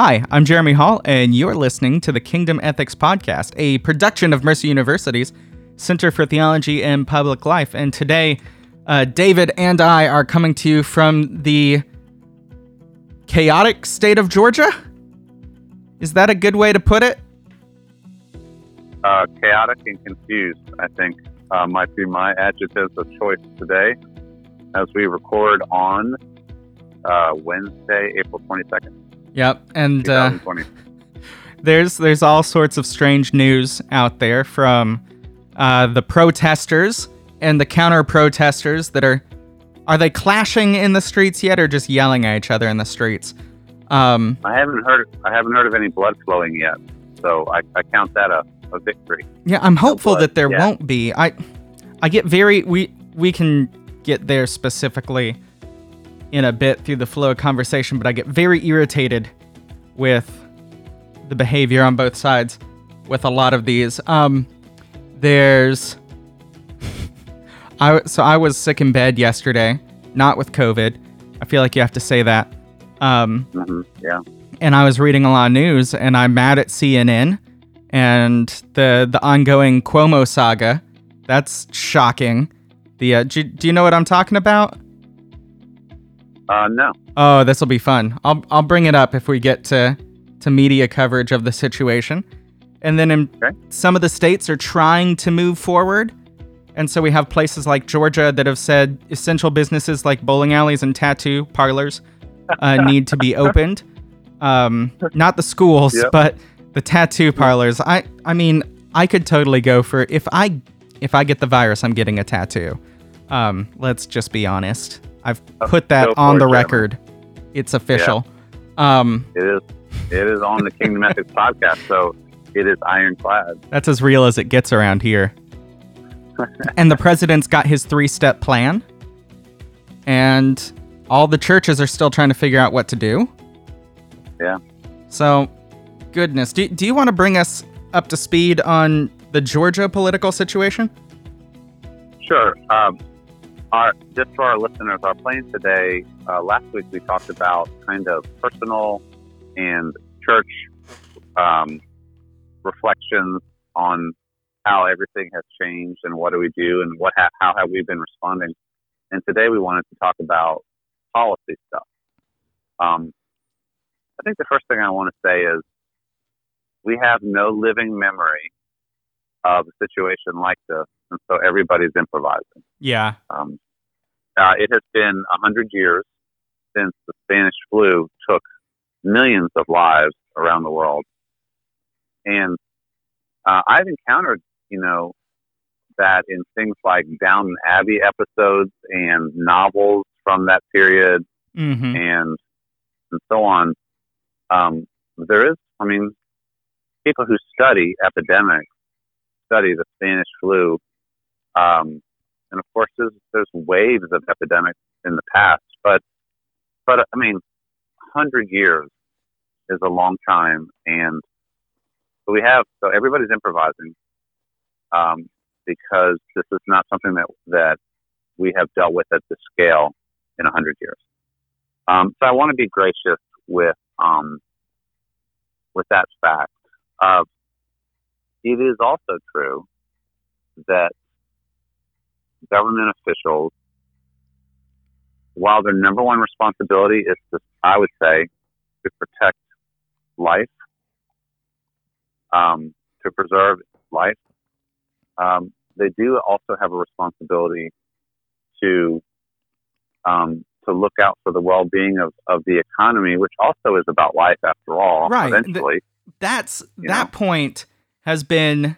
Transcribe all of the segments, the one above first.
Hi, I'm Jeremy Hall, and you're listening to the Kingdom Ethics Podcast, a production of Mercer University's Center for Theology and Public Life. And today, uh, David and I are coming to you from the chaotic state of Georgia. Is that a good way to put it? Uh, chaotic and confused, I think, uh, might be my adjectives of choice today as we record on uh, Wednesday, April 22nd. Yep, and uh, there's there's all sorts of strange news out there from uh, the protesters and the counter protesters that are are they clashing in the streets yet or just yelling at each other in the streets? Um, I haven't heard I haven't heard of any blood flowing yet, so I, I count that a, a victory. Yeah, I'm hopeful no that there yeah. won't be. I I get very we we can get there specifically in a bit through the flow of conversation, but I get very irritated with the behavior on both sides with a lot of these. Um, there's, I so I was sick in bed yesterday, not with COVID. I feel like you have to say that. Um, mm-hmm, yeah. And I was reading a lot of news, and I'm mad at CNN and the the ongoing Cuomo saga. That's shocking. The uh, do, do you know what I'm talking about? Uh, no. Oh, this will be fun. I'll I'll bring it up if we get to to media coverage of the situation. And then in okay. some of the states are trying to move forward. And so we have places like Georgia that have said essential businesses like bowling alleys and tattoo parlors uh, need to be opened. Um, not the schools, yep. but the tattoo parlors. I I mean, I could totally go for if I if I get the virus, I'm getting a tattoo. Um, let's just be honest. I've put that on the record. It's official. Yeah. Um, it is. It is on the Kingdom Ethics podcast, so it is ironclad. That's as real as it gets around here. and the president's got his three-step plan, and all the churches are still trying to figure out what to do. Yeah. So, goodness, do do you want to bring us up to speed on the Georgia political situation? Sure. Um, our, just for our listeners, our plan today, uh, last week we talked about kind of personal and church um, reflections on how everything has changed and what do we do and what ha- how have we been responding. And today we wanted to talk about policy stuff. Um, I think the first thing I want to say is we have no living memory of a situation like this and so everybody's improvising. Yeah. Um, uh, it has been a hundred years since the Spanish flu took millions of lives around the world, and uh, I've encountered, you know, that in things like Downton Abbey episodes and novels from that period, mm-hmm. and and so on. Um, there is, I mean, people who study epidemics study the Spanish flu um, and of course, there's, there's waves of epidemics in the past, but but I mean, hundred years is a long time, and so we have so everybody's improvising um, because this is not something that that we have dealt with at this scale in hundred years. Um, so I want to be gracious with um, with that fact. Uh, it is also true that government officials, while their number one responsibility is to, I would say, to protect life, um, to preserve life, um, they do also have a responsibility to um, to look out for the well-being of, of the economy, which also is about life after all. Right. Eventually, that's that know? point has been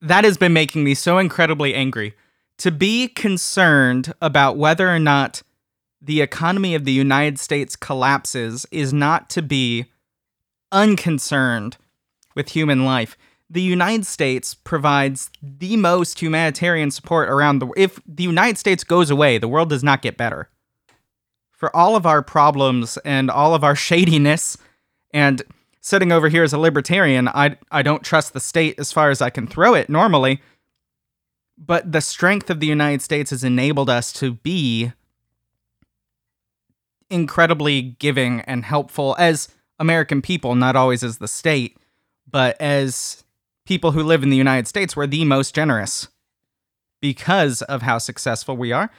that has been making me so incredibly angry to be concerned about whether or not the economy of the United States collapses is not to be unconcerned with human life. The United States provides the most humanitarian support around the world. If the United States goes away, the world does not get better. For all of our problems and all of our shadiness and sitting over here as a libertarian, I I don't trust the state as far as I can throw it normally but the strength of the United States has enabled us to be incredibly giving and helpful as American people, not always as the state, but as people who live in the United States, we're the most generous because of how successful we are.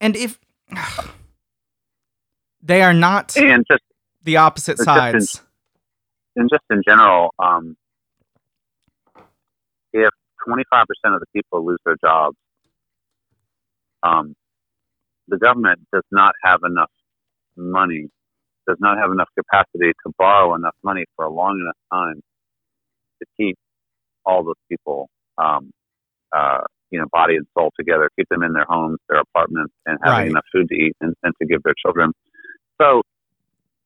And if they are not and just the opposite just in- sides, and just in general, um, if 25% of the people lose their jobs, um, the government does not have enough money, does not have enough capacity to borrow enough money for a long enough time to keep all those people, um, uh, you know, body and soul together, keep them in their homes, their apartments, and having Right. enough food to eat and, and to give their children. So,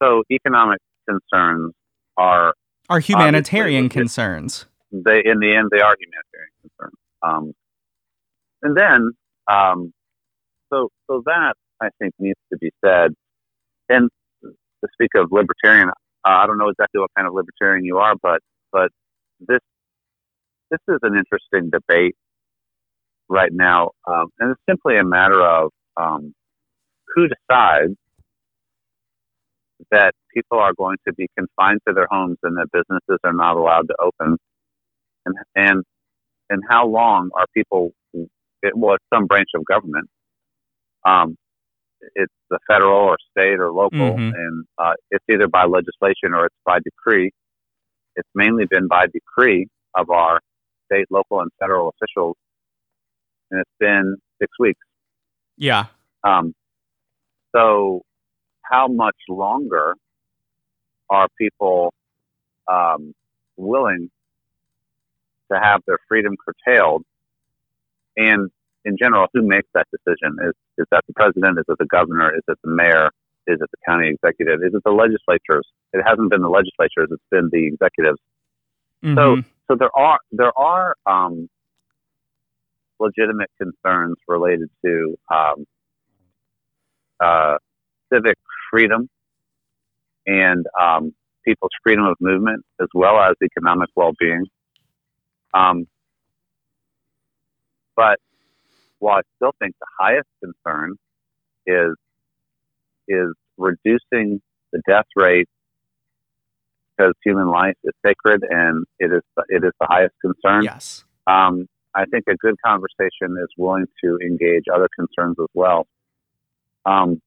so economic concerns are are humanitarian concerns. they in the end they are humanitarian concerns. Um, and then um, so so that I think needs to be said. And to speak of libertarian, uh, I don't know exactly what kind of libertarian you are, but but this this is an interesting debate right now, um, and it's simply a matter of um, who decides that people are going to be confined to their homes and that businesses are not allowed to open and and and how long are people? It was some branch of government. Um, it's the federal or state or local, Mhm. and uh, it's either by legislation or it's by decree. It's mainly been by decree of our state, local, and federal officials, and it's been six weeks. Yeah. Um, so, how much longer are people um, willing to have their freedom curtailed? And in general, who makes that decision? Is, is that the president? Is it the governor? Is it the mayor? Is it the county executive? Is it the legislatures? It hasn't been the legislatures; it's been the executives. Mhm. So there are there are um, legitimate concerns related to um, uh, civic freedom and um, people's freedom of movement, as well as economic well-being. Um, but while I still think the highest concern is is reducing the death rate because human life is sacred and it is it is the highest concern. yes. Um, I think a good conversation is willing to engage other concerns as well. Um,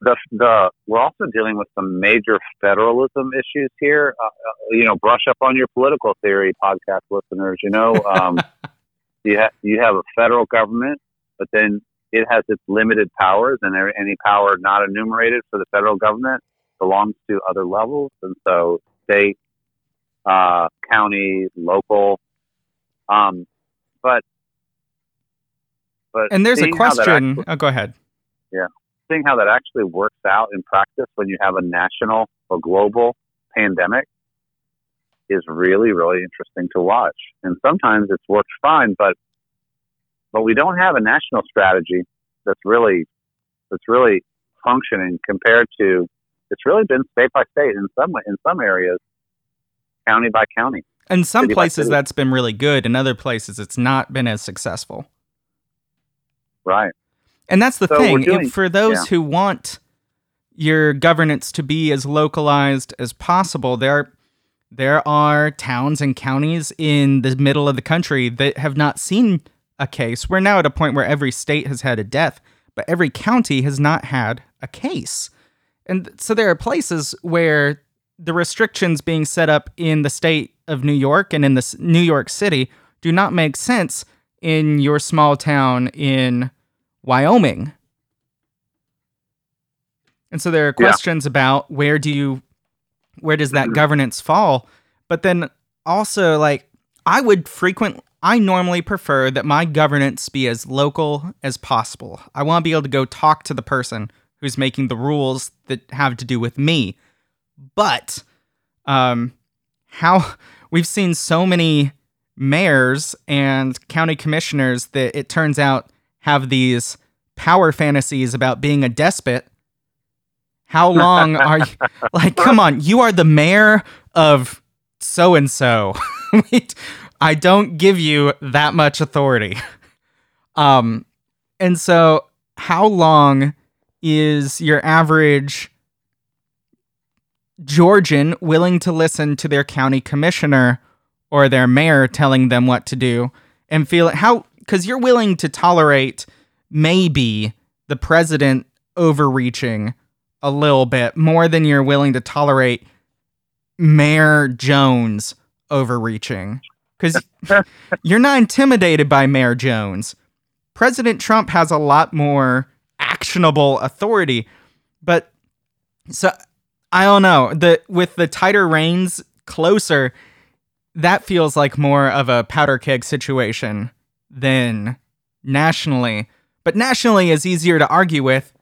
the, the we're also dealing with some major federalism issues here. Uh, uh, you know, brush up on your political theory, podcast listeners. You know, um, you have you have a federal government, but then it has its limited powers, and any power not enumerated for the federal government belongs to other levels, and so state, uh, county, local. Um, but but And there's a question. actually- oh, go ahead. Seeing how that actually works out in practice when you have a national or global pandemic is really really interesting to watch. And sometimes it's worked fine, but but we don't have a national strategy that's really that's really functioning compared to it's really been state by state in some in some areas, county by county. In some places, that's been really good. In other places, it's not been as successful. Right. And that's the So thing. Doing- for those yeah. who want your governance to be as localized as possible, there there are towns and counties in the middle of the country that have not seen a case. We're now at a point where every state has had a death, but every county has not had a case. And so there are places where the restrictions being set up in the state of New York and in the New York City do not make sense in your small town in Wyoming. And so there are Yeah. questions about where do you where does that governance fall? But then also like I would frequent I normally prefer that my governance be as local as possible. I want to be able to go talk to the person who's making the rules that have to do with me. But um how we've seen so many mayors and county commissioners that it turns out have these power fantasies about being a despot. How long are you like come on, you are the mayor of so and so. I don't give you that much authority. Um and so how long is your average Georgian willing to listen to their county commissioner or their mayor telling them what to do and feel how because you're willing to tolerate maybe the president overreaching a little bit more than you're willing to tolerate Mayor Jones overreaching because you're not intimidated by Mayor Jones. President Trump has a lot more actionable authority, but so I don't know. The with the tighter reins closer, that feels like more of a powder keg situation than nationally. But nationally is easier to argue with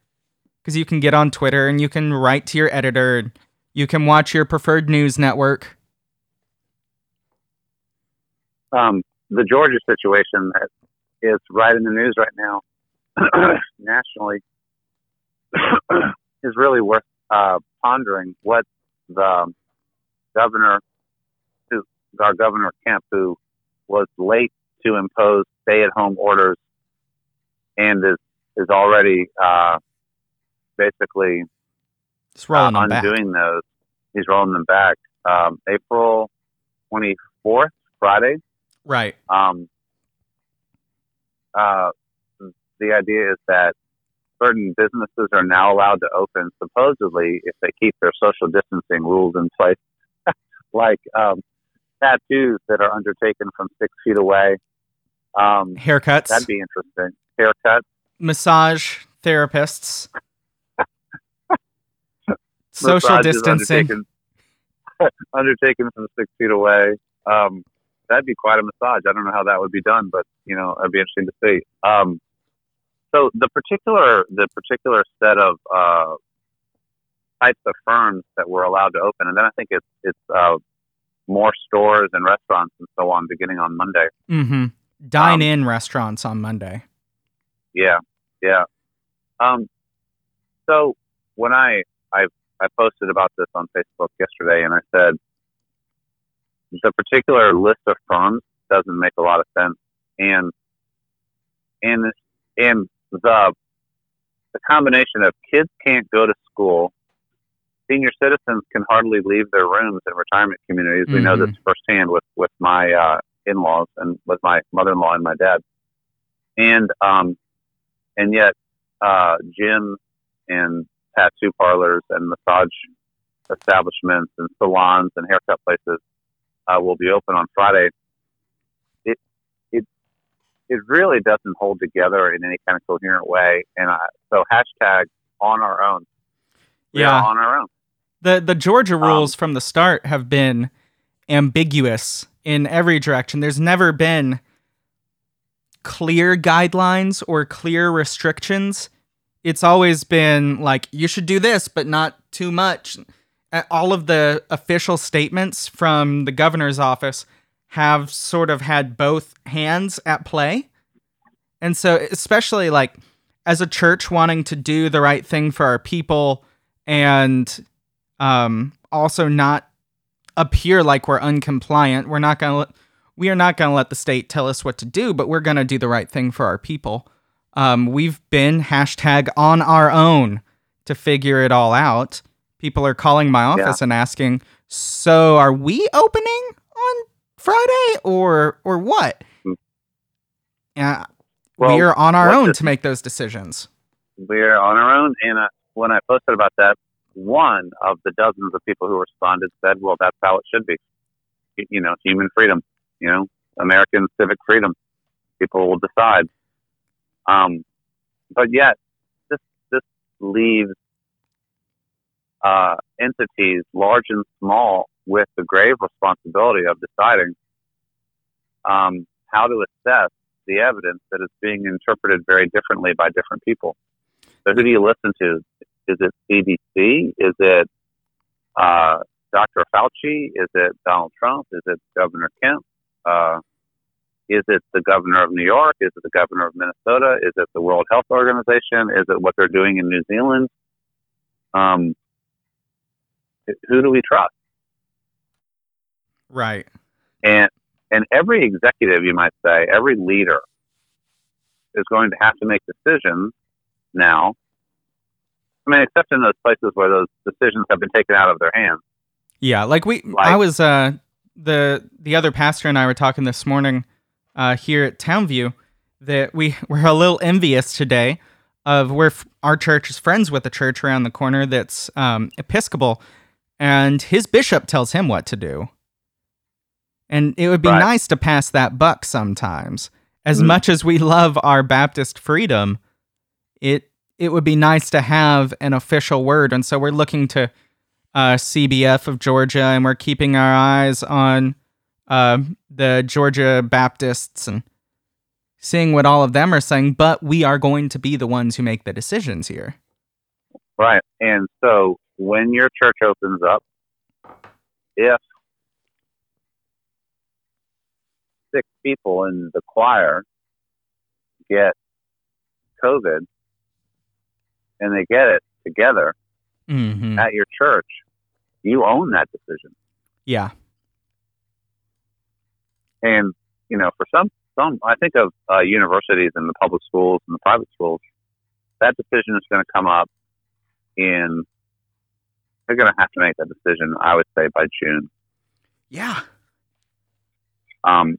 because you can get on Twitter and you can write to your editor. You can watch your preferred news network. Um, the Georgia situation is right in the news right now, nationally, is really worth uh, pondering what the governor, our governor Kemp, who was late to impose stay-at-home orders and is is already uh, basically rolling uh, them back. undoing those. He's rolling them back. Um, April twenty fourth, Friday. Right. Um, uh, the idea is that certain businesses are now allowed to open, supposedly, if they keep their social distancing rules in place, like um, tattoos that are undertaken from six feet away. Um, Haircuts. that'd be interesting. Haircuts. massage therapists. Social massages distancing. Undertaken, undertaken from six feet away. Um, that'd be quite a massage. I don't know how that would be done, but you know, it'd be interesting to see. Um, so the particular the particular set of uh, types of firms that were allowed to open, and then I think it's it's uh, more stores and restaurants and so on beginning on Monday. Mm-hmm. Dine in restaurants on Monday. Yeah, yeah. Um, so when I I I posted about this on Facebook yesterday, and I said the particular list of firms doesn't make a lot of sense, and and and the the combination of kids can't go to school, senior citizens can hardly leave their rooms in retirement communities. We know this firsthand with with my uh, in laws and with my mother in law and my dad, and um, and yet uh, gyms and tattoo parlors and massage establishments and salons and haircut places uh, will be open on Friday. It it it really doesn't hold together in any kind of coherent way, and I, so hashtag on our own. We Yeah. on our own. The the Georgia Um, rules from the start have been ambiguous in every direction. There's never been clear guidelines or clear restrictions. It's always been like you should do this but not too much. All of the official statements from the governor's office have sort of had both hands at play. And so especially like as a church wanting to do the right thing for our people and um, also not appear like we're uncompliant. We're not gonna let, we are not gonna let the state tell us what to do, but we're gonna do the right thing for our people. Um, we've been hashtag on our own to figure it all out. People are calling my office and asking, "So are we opening on Friday or or what?" Hmm. Yeah, Well, we are on our own the- to make those decisions. we're on our own. And uh, when I posted about that, one of the dozens of people who responded said, "Well, that's how it should be. You know, human freedom. You know, American civic freedom. People will decide." Um, but yet, this this leaves uh, entities, large and small, with the grave responsibility of deciding um, how to assess the evidence that is being interpreted very differently by different people. So, who do you listen to? Is it CDC? Is it uh, Dr. Fauci? Is it Donald Trump? Is it Governor Kemp? Uh, is it the governor of New York? Is it the governor of Minnesota? Is it the World Health Organization? Is it what they're doing in New Zealand? Um, who do we trust? Right. And and every executive, you might say, every leader is going to have to make decisions now. I mean, except in those places where those decisions have been taken out of their hands. Yeah, like we, Like- I was uh the the other pastor and I were talking this morning uh here at Townview that we we're a little envious today of where f- our church is friends with a church around the corner that's um Episcopal, and his bishop tells him what to do. And it would be Right. nice to pass that buck sometimes. As Mhm. much as we love our Baptist freedom, it it would be nice to have an official word. And so we're looking to uh, CBF of Georgia, and we're keeping our eyes on uh, the Georgia Baptists and seeing what all of them are saying. But we are going to be the ones who make the decisions here. Right. And so when your church opens up, if six people in the choir get COVID and they get it together Mm-hmm. at your church, you own that decision. Yeah. And, you know, for some, some I think of uh, universities and the public schools and the private schools, that decision is going to come up in, they're going to have to make that decision, I would say, by June. Yeah. Um,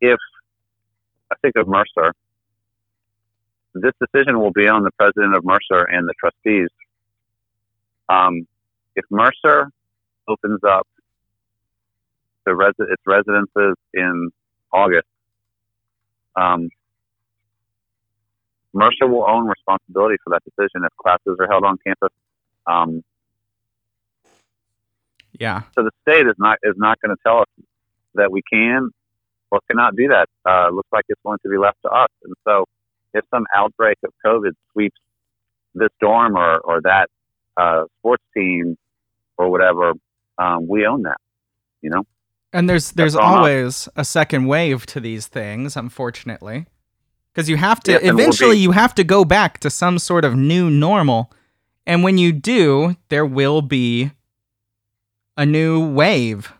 if I think of Mercer, this decision will be on the president of Mercer and the trustees. Um, if Mercer opens up the res- its residences in August, um, Mercer will own responsibility for that decision if classes are held on campus. Um, Yeah. so the state is not is not going to tell us that we can or cannot do that. Uh, looks like it's going to be left to us. And so, if some outbreak of COVID sweeps this dorm or or that uh, sports team or whatever, um, we own that. You know, And there's there's always a second wave to these things, unfortunately. Because you have to Yes, and it will eventually be- you have to go back to some sort of new normal. And when you do, there will be a new wave.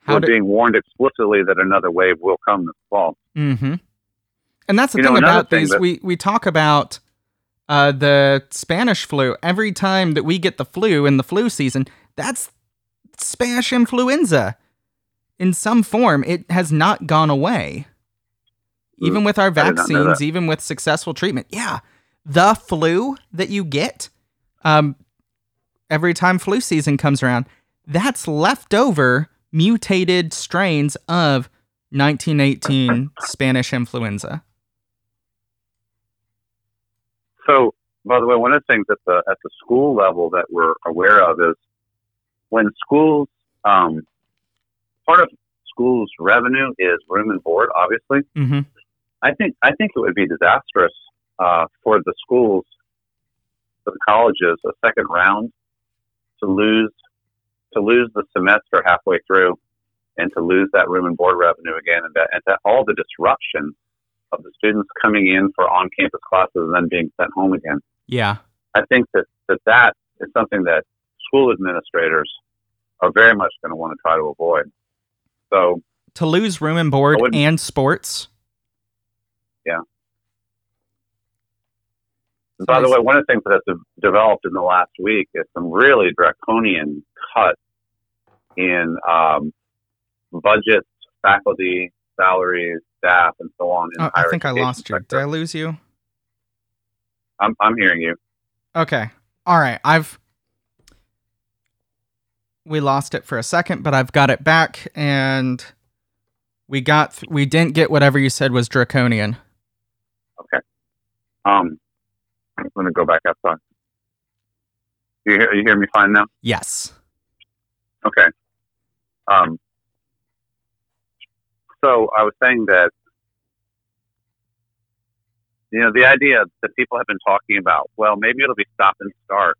How we're do, being warned explicitly that another wave will come this fall. Mm-hmm. And that's the You thing another about thing these. that- we we talk about uh, the Spanish flu every time that we get the flu in the flu season. That's Spanish influenza in some form. It has not gone away, even with our know vaccines, even with successful treatment. Yeah, the flu that you get um, every time flu season comes around, that's leftover mutated strains of 1918 Spanish influenza. So, by the way, one of the things at the at the school level that we're aware of is when schools, um, part of schools' revenue is room and board. Obviously, Mm-hmm. I think I think it would be disastrous uh, for the schools, for the colleges, a second round to lose to lose the semester halfway through, and to lose that room and board revenue again, and that and that all the disruption of the students coming in for on-campus classes and then being sent home again. Yeah. I think that that, that is something that school administrators are very much going to want to try to avoid. So To lose room and board and sports. And by the way, one of the things that has developed in the last week is some really draconian cuts in um, budgets, faculty, salaries, staff, and so on. In Oh, I think I lost you. sector. Did I lose you? I'm, I'm hearing you. Okay. All right. I've we lost it for a second, but I've got it back, and we got th- we didn't get whatever you said was draconian. Okay. Um, I'm going to go back outside. You hear, you hear me fine now? Yes. Okay. Um, so I was saying that, you know, the idea that people have been talking about, well, maybe it'll be stop and start.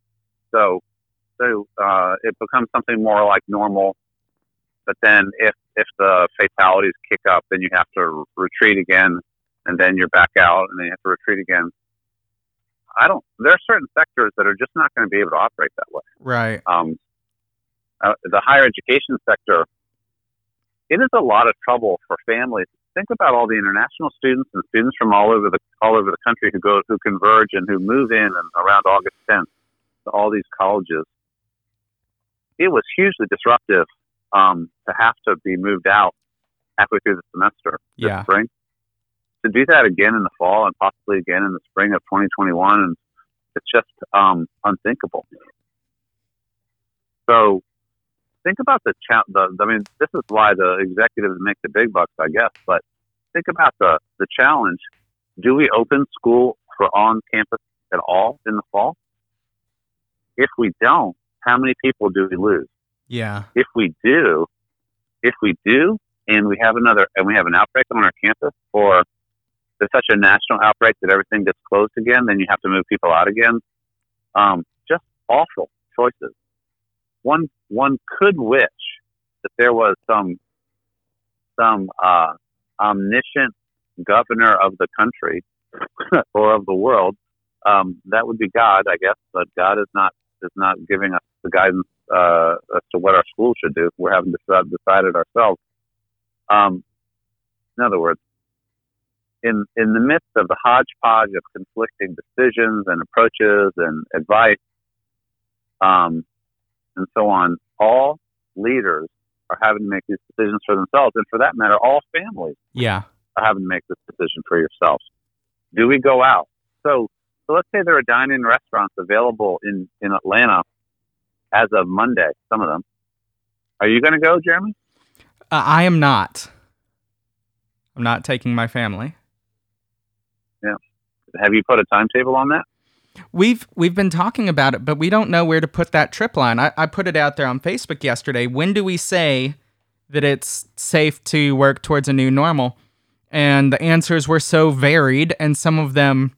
So, so uh, it becomes something more like normal. But then, if if the fatalities kick up, then you have to retreat again, and then you're back out, and then you have to retreat again. I don't. There are certain sectors that are just not going to be able to operate that way Right. um, uh, the higher education sector, it is a lot of trouble for families. Think about all the international students and students from all over the all over the country who go who converge and who move in and around August 10th to all these colleges. it was hugely disruptive um, to have to be moved out halfway through the semester this Yeah. spring. To do that again in the fall and possibly again in the spring of 2021, and it's just um, unthinkable. So think about the, cha- the I mean, this is why the executives make the big bucks, I guess. But think about the the challenge. Do we open school for on campus at all in the fall? If we don't, how many people do we lose? Yeah. if we do, if we do, and we have another, and we have an outbreak on our campus, or there's such a national outbreak that everything gets closed again, then you have to move people out again. Um, just awful choices. One one could wish that there was some some uh, omniscient governor of the country or of the world. Um, that would be God, I guess, but God is not is not giving us the guidance uh, as to what our school should do. We're having to decide, decide it ourselves. Um, in other words, in in the midst of the hodgepodge of conflicting decisions and approaches and advice, um, and so on, all leaders are having to make these decisions for themselves, and for that matter, all families Yeah. are having to make this decision for yourselves. Do we go out? So, so let's say there are dine-in restaurants available in in Atlanta as of Monday. Some of them. Are you going to go, Jeremy? Uh, I am not. I'm not taking my family. Yeah. Have you put a timetable on that? We've we've been talking about it, but we don't know where to put that trip line. I, I put it out there on Facebook yesterday. When do we say that it's safe to work towards a new normal? And the answers were so varied, and some of them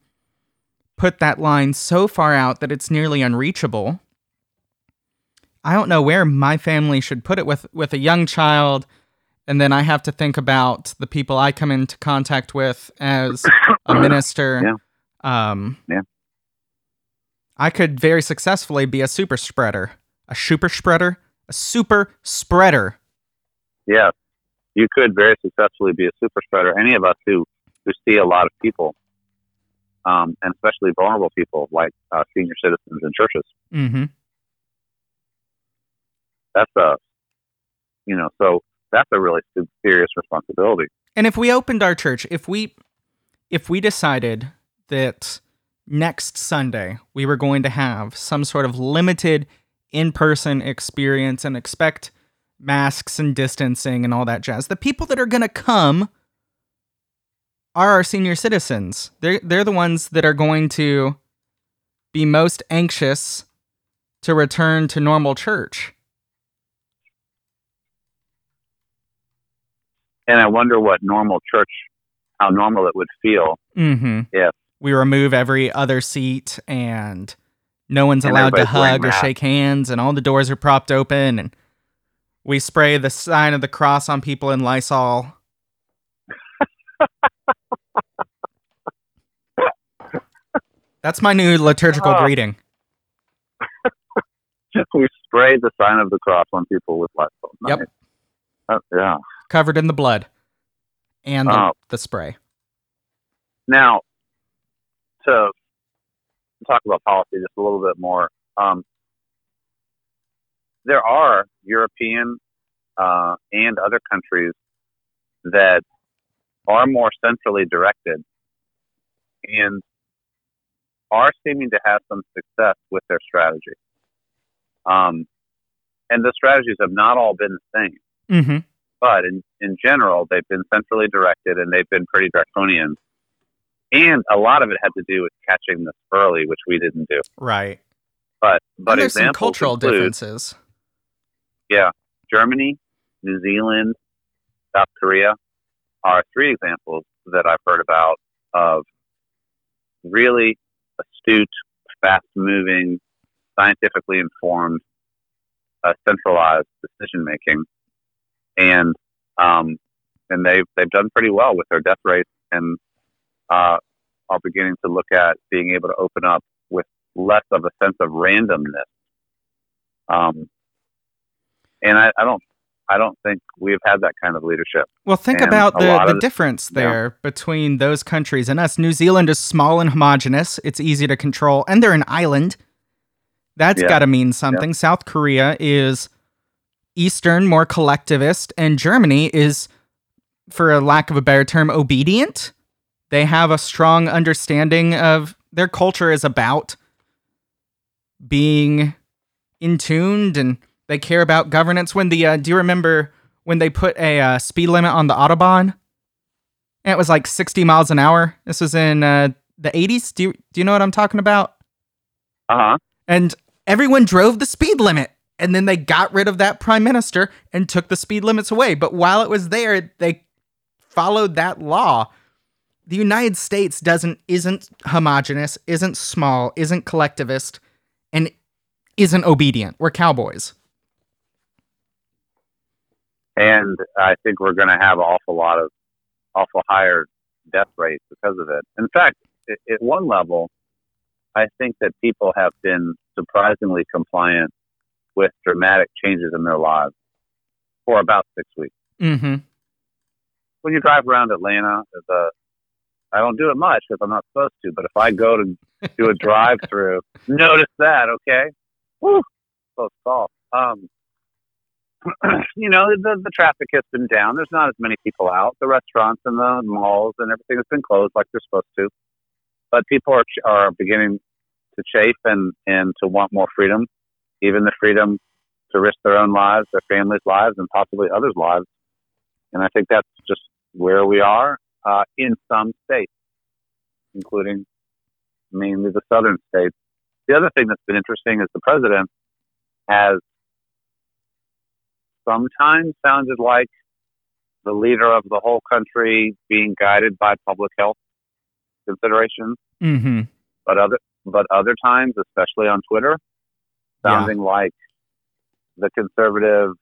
put that line so far out that it's nearly unreachable. I don't know where my family should put it with with a young child, and then I have to think about the people I come into contact with as a minister. Yeah. Um, Yeah. I could very successfully be a super spreader, a super spreader, a super spreader. Yeah, you could very successfully be a super spreader. Any of us who who see a lot of people, um, and especially vulnerable people like uh, senior citizens in churches. Mm-hmm. That's a, you know, so that's a really serious responsibility. And if we opened our church, if we if we decided that next Sunday we were going to have some sort of limited in-person experience and expect masks and distancing and all that jazz, the people that are going to come are our senior citizens. They're they're the ones that are going to be most anxious to return to normal church. And I wonder what normal church, how normal it would feel. Mm-hmm. Yes. We remove every other seat and no one's And allowed to hug or shake hands and all the doors are propped open and we spray the sign of the cross on people in Lysol. That's my new liturgical Oh. greeting. we spray the sign of the cross on people with Lysol. Yep. Uh, yeah. Covered in the blood and the, Oh. the spray. Now, to talk about policy just a little bit more, um, there are European uh, and other countries that are more centrally directed and are seeming to have some success with their strategy. Um, and the strategies have not all been the same Mm-hmm. but in, in general, they've been centrally directed and they've been pretty draconian. And a lot of it had to do with catching this early, which we didn't do. Right. But but and there's some examples cultural include differences. Yeah, Germany, New Zealand, South Korea are three examples that I've heard about of really astute, fast-moving, scientifically informed, uh, centralized decision making, and um, and they've they've done pretty well with their death rates, and uh, are beginning to look at being able to open up with less of a sense of randomness. Um, and I, I don't I don't think we've had that kind of leadership. Well, think And about the, the difference yeah. there between those countries and us. New Zealand is small and homogenous. It's easy to control, and they're an island. That's Yeah. got to mean something. South Korea is Eastern, more collectivist, and Germany is, for a lack of a better term, obedient. They have a strong understanding of their culture is about being in tuned and they care about governance. When the uh, do you remember when they put a uh, speed limit on the autobahn? And it was like 60 miles an hour. This was in uh, the 80s. Do you, do you know what I'm talking about? Uh huh. and everyone drove the speed limit and then they got rid of that prime minister and took the speed limits away but while it was there they followed that law the united states doesn't isn't homogenous isn't small isn't collectivist and isn't obedient we're cowboys And I think we're going to have an awful lot of awful higher death rates because of it. In fact, at, one level, I think that people have been surprisingly compliant with dramatic changes in their lives for about six weeks. mm-hmm When you drive around Atlanta, a, I don't do it much because I'm not supposed to, but if I go to do a drive-through, notice that, okay? Woo, close call. Um, you know, the, the traffic has been down. There's not as many people out. The restaurants and the malls and everything has been closed like they're supposed to. But people are, are beginning to chafe and, and to want more freedom, even the freedom to risk their own lives, their families' lives, and possibly others' lives. And I think that's just where we are uh, in some states, including mainly the southern states. The other thing that's been interesting is the president has sometimes sounded like the leader of the whole country being guided by public health considerations, mm-hmm but other but other times, especially on Twitter, Yeah. sounding like the conservative,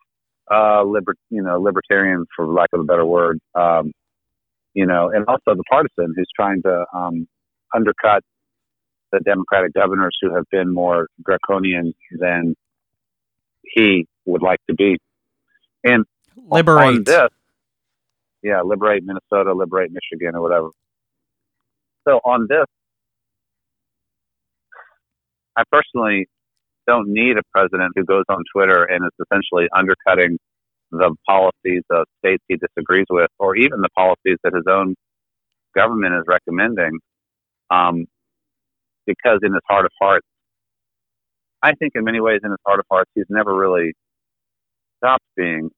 uh, liber, you know, libertarian, for lack of a better word, um, you know, and also the partisan who's trying to um, undercut the Democratic governors who have been more draconian than he would like to be. And on liberate this, yeah, liberate Minnesota, liberate Michigan, or whatever. So on this, I personally don't need a president who goes on Twitter and is essentially undercutting the policies of states he disagrees with, or even the policies that his own government is recommending. Um, because in his heart of hearts, I think in many ways in his heart of hearts, he's never really stopped being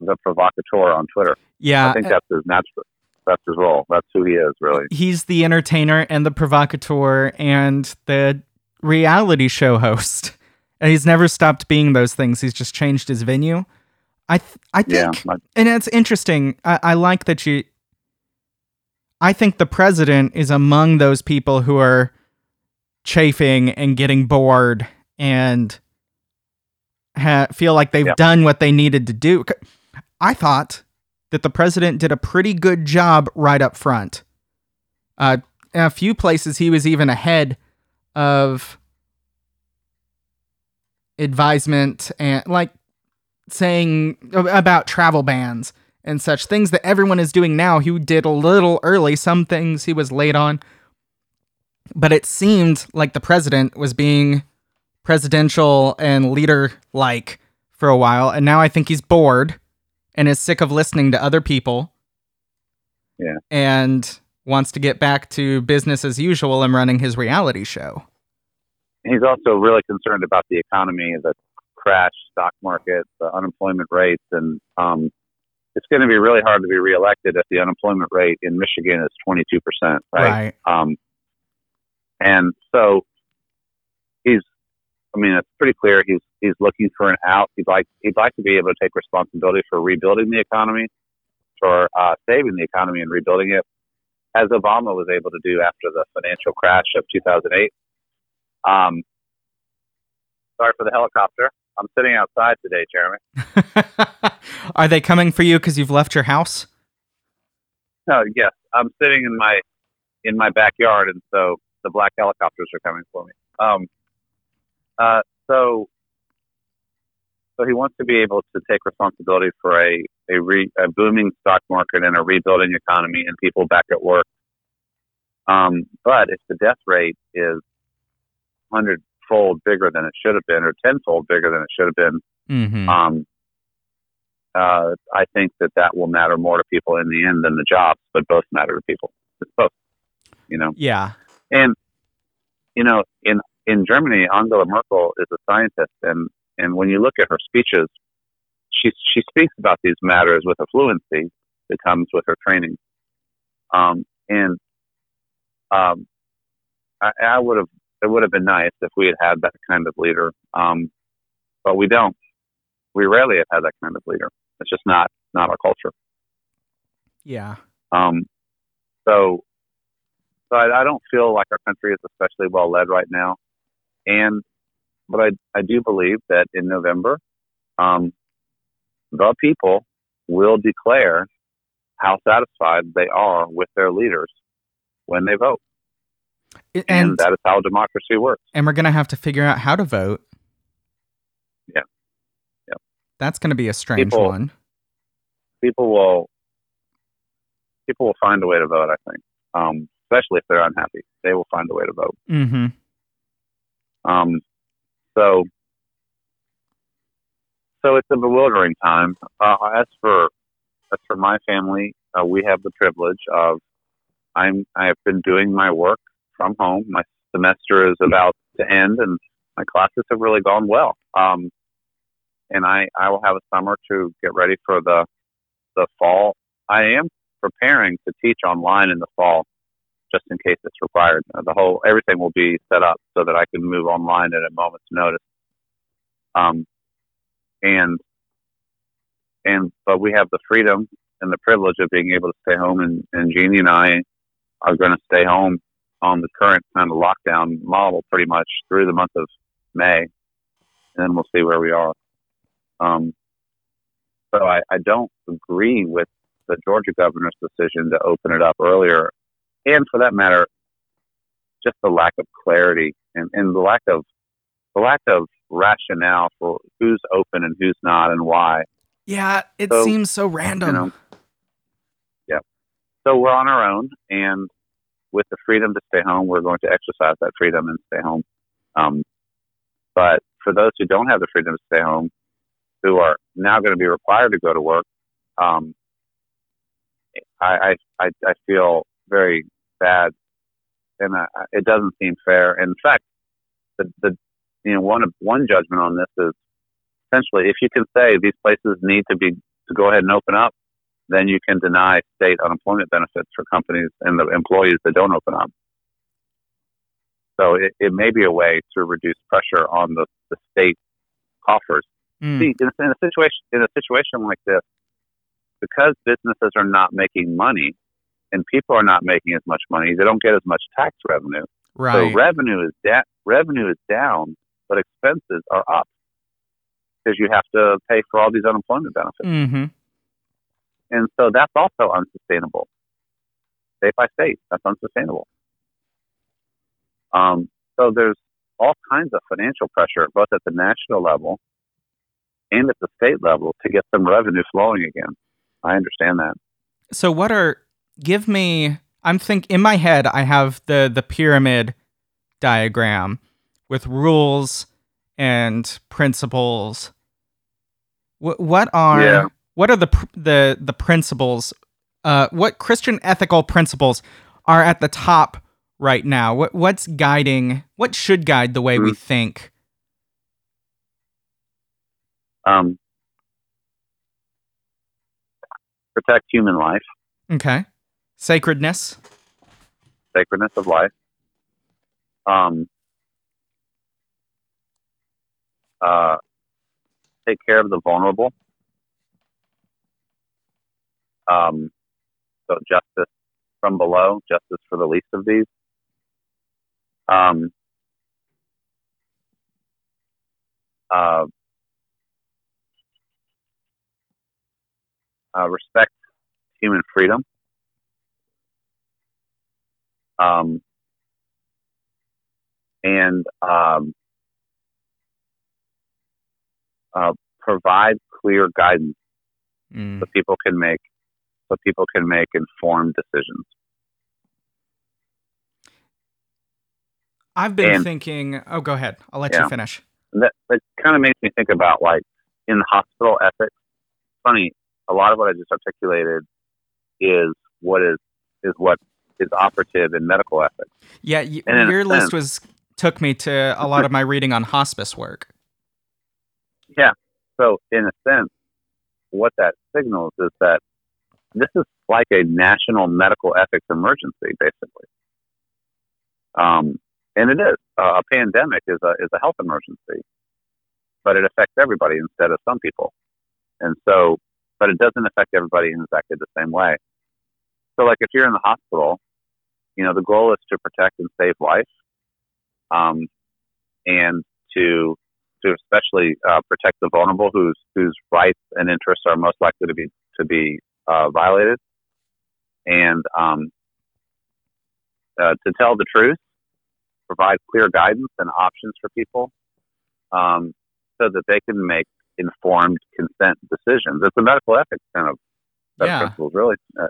the provocateur on Twitter. yeah I think that's his natural. That's his role. That's who he is, really. he's the entertainer and the provocateur and the reality show host. And he's never stopped being those things. He's just changed his venue. I th- I think, like- and it's interesting. I, I like that you. I think the president is among those people who are chafing and getting bored and ha- feel like they've Yeah. done what they needed to do. I thought that the president did a pretty good job right up front. Uh, in a few places, he was even ahead of advisement and like saying about travel bans and such things that everyone is doing now. He did a little early. Some things he was late on, but it seemed like the president was being presidential and leader like for a while, and now I think he's bored and is sick of listening to other people. Yeah. And wants to get back to business as usual and running his reality show. He's also really concerned about the economy, the crash stock market, the unemployment rates, and um, it's going to be really hard to be reelected if the unemployment rate in Michigan is 22 percent, right? Um, and so he's, I mean, it's pretty clear he's he's looking for an out. He'd like he'd like to be able to take responsibility for rebuilding the economy, for uh, saving the economy and rebuilding it, as Obama was able to do after the financial crash of 2008. Um, sorry for the helicopter. I'm sitting outside today, Jeremy. Are they coming for you because you've left your house? No, yes, I'm sitting in my in my backyard, and so the black helicopters are coming for me. Um, uh, so, so he wants to be able to take responsibility for a a, re, a booming stock market and a rebuilding economy and people back at work. Um, but if the death rate is 100 fold bigger than it should have been, or tenfold bigger than it should have been, Mm-hmm. um, uh, I think that that will matter more to people in the end than the jobs, but both matter to people. It's both, you know. yeah. And you know, in in Germany, Angela Merkel is a scientist, and and when you look at her speeches, she she speaks about these matters with a fluency that comes with her training. Um, and um, I, I would have it would have been nice if we had had that kind of leader, um, but we don't. We rarely have had that kind of leader. It's just not not our culture. Yeah. Um, so, so I, I don't feel like our country is especially well led right now, and but I I do believe that in November, um, the people will declare how satisfied they are with their leaders when they vote, and, And that is how democracy works. and we're gonna have to figure out how to vote. Yeah. Yeah. That's gonna be a strange People- one. People will people will find a way to vote. I think, um, especially if they're unhappy, they will find a way to vote. Mm-hmm. Um, so, so it's a bewildering time. Uh, as for as for my family, uh, we have the privilege of I'm I have been doing my work from home. My semester is about to end, and my classes have really gone well. Um, and I I will have a summer to get ready for the the fall. I am preparing to teach online in the fall, just in case it's required. Uh, the whole everything will be set up so that I can move online at a moment's notice. Um, and and but we have the freedom and the privilege of being able to stay home, and, and Jeannie and I are going to stay home on the current kind of lockdown model pretty much through the month of May, and then we'll see where we are. Um, so I, I don't agree with the Georgia governor's decision to open it up earlier, and for that matter, just the lack of clarity and, and the lack of the lack of rationale for who's open and who's not and why. Yeah, it So, seems so random. know, Yeah. So we're on our own, and with the freedom to stay home, we're going to exercise that freedom and stay home. Um, but for those who don't have the freedom to stay home, who are now going to be required to go to work, um, I, I, I, feel very bad, and I, it doesn't seem fair. In fact, the, the you know one one judgment on this is essentially if you can say these places need to be to go ahead and open up, then you can deny state unemployment benefits for companies and the employees that don't open up. So it, it may be a way to reduce pressure on the, the state coffers. Mm. See, in a, in a situation in a situation like this, because businesses are not making money and people are not making as much money, they don't get as much tax revenue. Right. So revenue is da- revenue is down, but expenses are up because you have to pay for all these unemployment benefits, mm-hmm. And so that's also unsustainable. State by state, that's unsustainable. Um, so there's all kinds of financial pressure, both at the national level and at the state level, to get some revenue flowing again. I understand that. So what are give me I'm think in my head I have the the pyramid diagram with rules and principles. What what are Yeah. What are the pr- the the principles uh what Christian ethical principles are at the top right now? What what's guiding what should guide the way we think? Um, protect human life, Okay. Sacredness. sacredness of life. Um, uh, take care of the vulnerable. Um, so justice from below, justice for the least of these. Um, uh, uh, respect human freedom. Um, and um, uh, provide clear guidance Mm. so people can make so people can make informed decisions. I've been And- thinking. Oh, go ahead. I'll let Yeah. you finish. that, that kind of makes me think about like in hospital ethics. Funny, a lot of what I just articulated is what is is what is operative in medical ethics. Yeah, y- And in your list sense- was took me to a lot of my reading on hospice work. Yeah. So, in a sense, what that signals is that this is like a national medical ethics emergency, basically. Um, and it is. Uh, a pandemic is a is a health emergency, but it affects everybody instead of some people. And so, but it doesn't affect everybody in exactly the same way. So, like if you're in the hospital, you know, the goal is to protect and save life, um, and to to especially uh, protect the vulnerable whose whose rights and interests are most likely to be to be uh, violated, and um, uh, to tell the truth, provide clear guidance and options for people, um, so that they can make informed consent decisions. It's a medical ethics kind of set Yeah. principles, really. Uh,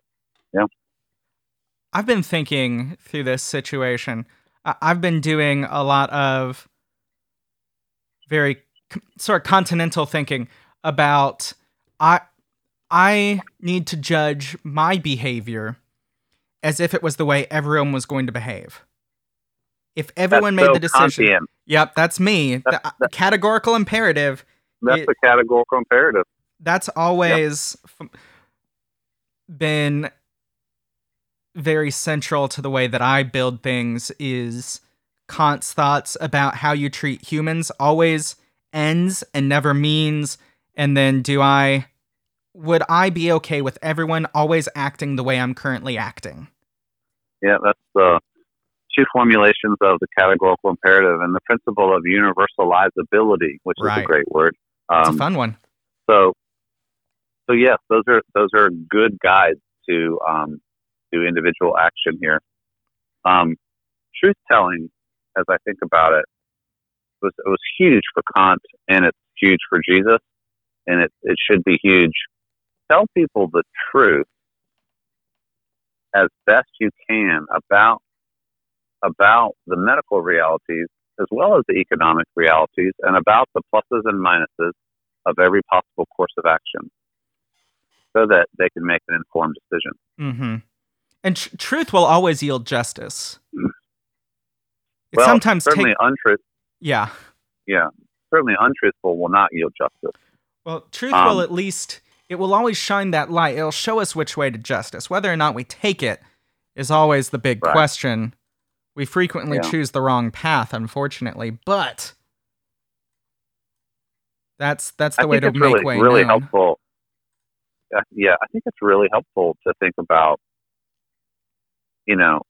I've been thinking through this situation. I- I've been doing a lot of very c- sort of continental thinking about I I need to judge my behavior as if it was the way everyone was going to behave. If everyone that's made so the decision, Kantian. yep, that's me. That's- the, uh, that- categorical imperative. That's It- the categorical imperative. That's always f- been very central to the way that I build things is Kant's thoughts about how you treat humans always ends and never means and then do I would I be okay with everyone always acting the way I'm currently acting? Yeah, that's the two formulations of the categorical imperative and the principle of universalizability, which is a great word. It's Um, a fun one. so, so yes, those are those are good guides to um, to individual action here. Um, truth telling, as I think about it, was it was huge for Kant and it's huge for Jesus, and it it should be huge. Tell people the truth as best you can about about the medical realities as well as the economic realities and about the pluses and minuses of every possible course of action so that they can make an informed decision. Mm-hmm. And tr- truth will always yield justice. It well, sometimes certainly take untruth, yeah. yeah, certainly untruthful will not yield justice. Well, truth Um, will at least it will always shine that light. It'll show us which way to justice. Whether or not we take it is always the big Right. question. We frequently Yeah. choose the wrong path, unfortunately, but that's that's the I way to make really, way really known. helpful. Yeah, yeah, I think it's really helpful to think about, you know,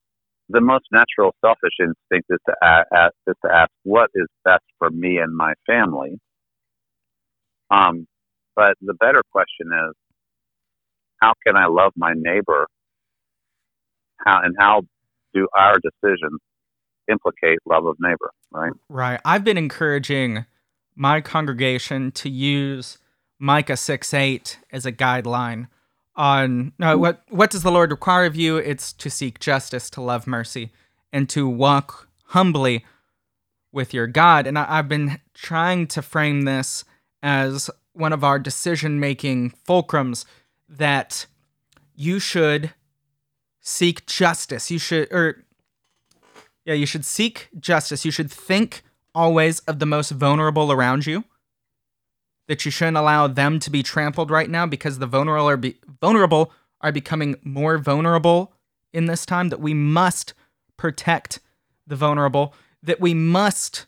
the most natural selfish instinct is to ask, is to ask what is best for me and my family. Um, but the better question is, how can I love my neighbor? How and how do our decisions implicate love of neighbor? Right. Right. I've been encouraging my congregation to use Micah 6 8 as a guideline on no, what what does the Lord require of you? It's to seek justice, to love mercy, and to walk humbly with your God. And I, I've been trying to frame this as one of our decision making fulcrums that you should seek justice. You should or yeah, you should seek justice. You should think always of the most vulnerable around you. That you shouldn't allow them to be trampled right now because the vulnerable are be- vulnerable are becoming more vulnerable in this time. That we must protect the vulnerable. That we must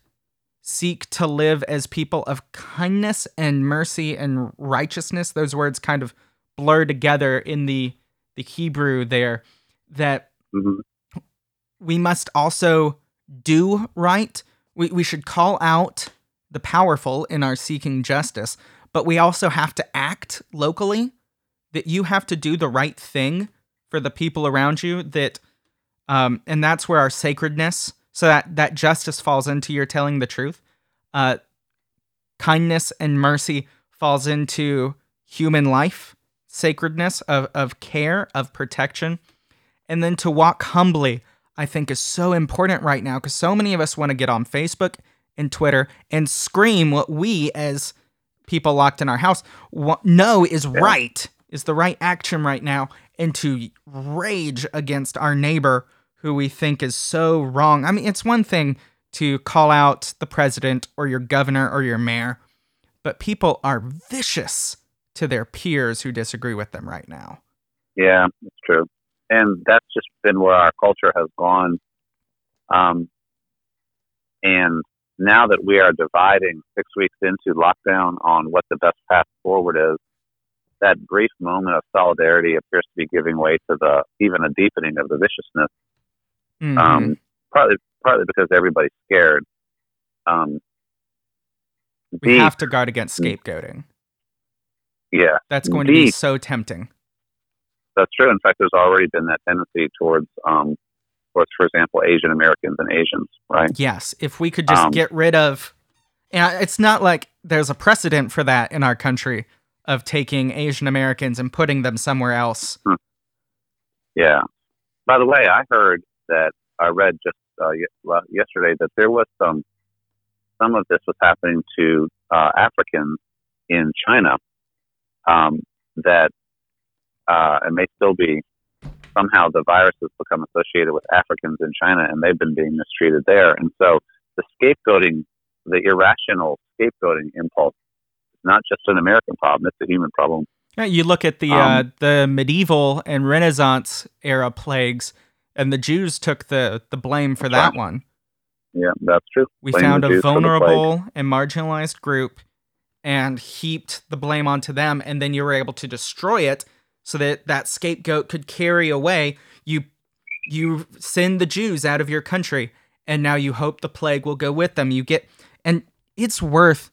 seek to live as people of kindness and mercy and righteousness. Those words kind of blur together in the the Hebrew there. That hmm we must also do right. We, we should call out the powerful in our seeking justice, but we also have to act locally. That you have to do the right thing for the people around you. That, um, and that's where our sacredness, so that that justice falls into your telling the truth. Uh, kindness and mercy falls into human life, sacredness of of care of protection, and then to walk humbly. I think is so important right now because so many of us want to get on Facebook and Twitter and scream what we as people locked in our house know is right, is the right action right now, and to rage against our neighbor who we think is so wrong. I mean, it's one thing to call out the president or your governor or your mayor, but people are vicious to their peers who disagree with them right now. Yeah, it's true. And that's just been where our culture has gone. Um, and now that we are dividing six weeks into lockdown on what the best path forward is, that brief moment of solidarity appears to be giving way to the even a deepening of the viciousness. Mm-hmm. Um, partly, partly because everybody's scared. Um, we have to guard against scapegoating. Yeah, that's going to be so tempting. That's true. In fact, there's already been that tendency towards, um, towards, for example, Asian Americans and Asians, right? Yes. If we could just um, get rid of, and it's not like there's a precedent for that in our country of taking Asian Americans and putting them somewhere else. Hmm. Yeah. By the way, I heard that I read just uh, yesterday that there was some some of this was happening to uh, Africans in China um, that uh, it may still be somehow the virus has become associated with Africans in China and they've been being mistreated there. And so the scapegoating, the irrational scapegoating impulse is not just an American problem, it's a human problem. Yeah, you look at the uh, um, uh, the medieval and Renaissance era plagues, and the Jews took the, the blame for that one. Yeah, that's true. We blame found a vulnerable and marginalized group and heaped the blame onto them, and then you were able to destroy it so that that scapegoat could carry away. You you send the Jews out of your country, and now you hope the plague will go with them. You get, and it's worth,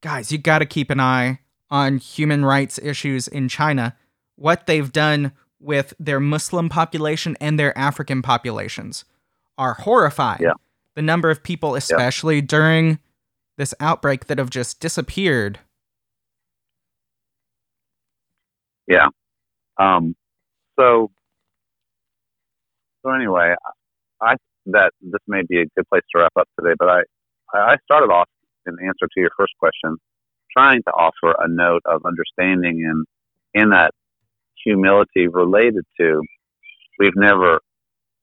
guys. You got to keep an eye on human rights issues in China. What they've done with their Muslim population and their African populations are horrifying. Yeah. The number of people, especially yeah. during this outbreak, that have just disappeared. Yeah, um, so, so anyway, I that this may be a good place to wrap up today. But I, I started off in answer to your first question, trying to offer a note of understanding and in that humility related to we've never,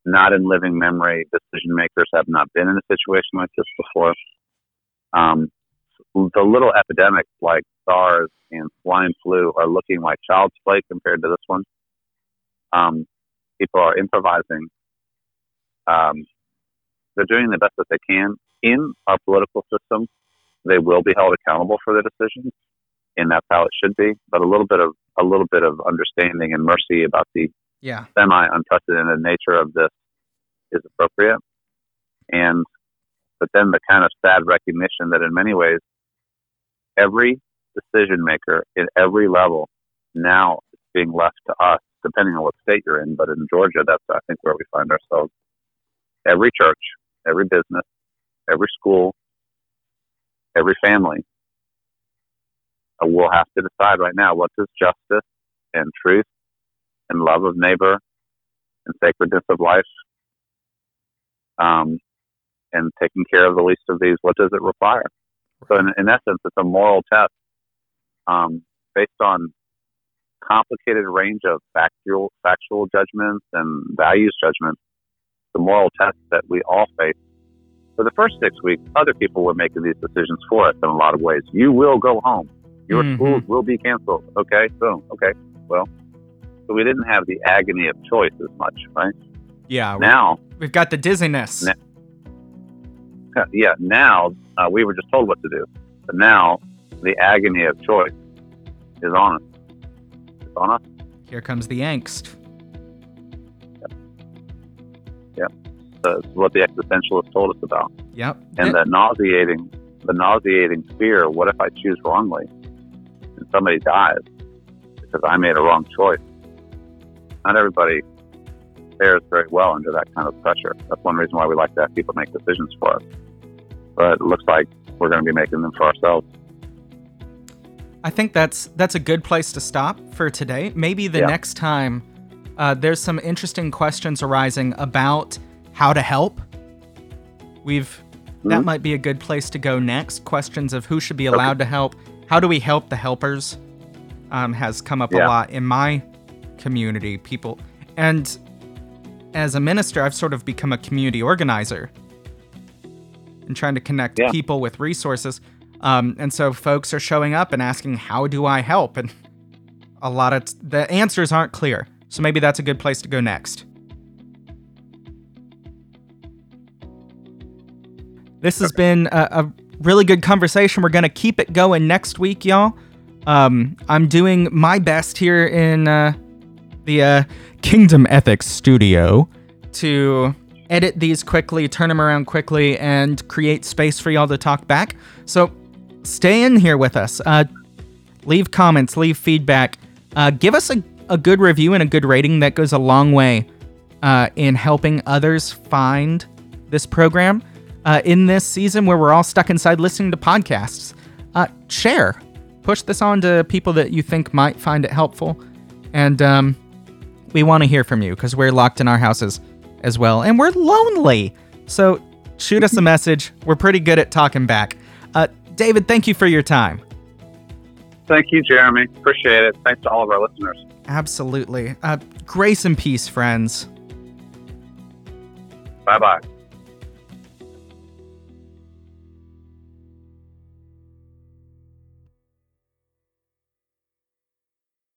not in living memory, decision makers have not been in a situation like this before. Um, the little epidemics like SARS and swine flu are looking like child's play compared to this one. Um, people are improvising. Um, they're doing the best that they can in our political system. They will be held accountable for their decisions, and that's how it should be. But a little bit of a little bit of understanding and mercy about the yeah. semi unprecedented nature of this is appropriate. And but then the kind of sad recognition that in many ways every decision maker in every level now is being left to us, depending on what state you're in. But in Georgia, that's I think where we find ourselves. Every church, every business, every school, every family will have to decide right now what does justice and truth and love of neighbor and sacredness of life um, and taking care of the least of these, what does it require? So in, in essence, it's a moral test um, based on complicated range of factual factual judgments and values judgments. The moral test that we all face. For the first six weeks, other people were making these decisions for us in a lot of ways. You will go home. Your mm-hmm. schools will be canceled. Okay, boom. Okay, well, so we didn't have the agony of choice as much, right? Yeah. Now we've got the dizziness. yeah. Now uh, we were just told what to do, but now the agony of choice is on us. It's on us. Here comes the angst. Yep. Yep. That's what the existentialist told us about. Yep. And the nauseating, the nauseating fear. What if I choose wrongly and somebody dies because I made a wrong choice? Not everybody fares very well under that kind of pressure. That's one reason why we like to have people make decisions for us. But it looks like we're going to be making them for ourselves. I think that's that's a good place to stop for today. Maybe the yeah. next time uh, there's some interesting questions arising about how to help. We've that Mhm. might be a good place to go next. Questions of who should be allowed to help. How do we help the helpers? Um, has come up a lot in my community. People and as a minister, I've sort of become a community organizer and trying to connect Yeah. people with resources. Um, and so folks are showing up and asking, "How do I help?" And a lot of t- the answers aren't clear. So maybe that's a good place to go next. This has been a, a really good conversation. We're gonna keep it going next week, y'all. Um, I'm doing my best here in uh, the uh, Kingdom Ethics Studio to edit these quickly, turn them around quickly, and create space for y'all to talk back. So stay in here with us. Uh, leave comments, leave feedback. Uh, give us a, a good review and a good rating. That goes a long way uh, in helping others find this program uh, in this season where we're all stuck inside listening to podcasts. Uh, share, push this on to people that you think might find it helpful. And um, we want to hear from you because we're locked in our houses as well. And we're lonely. So shoot us a message. We're pretty good at talking back. Uh, David, thank you for your time. Thank you, Jeremy. Appreciate it. Thanks to all of our listeners. Absolutely. Uh, grace and peace, friends. Bye bye.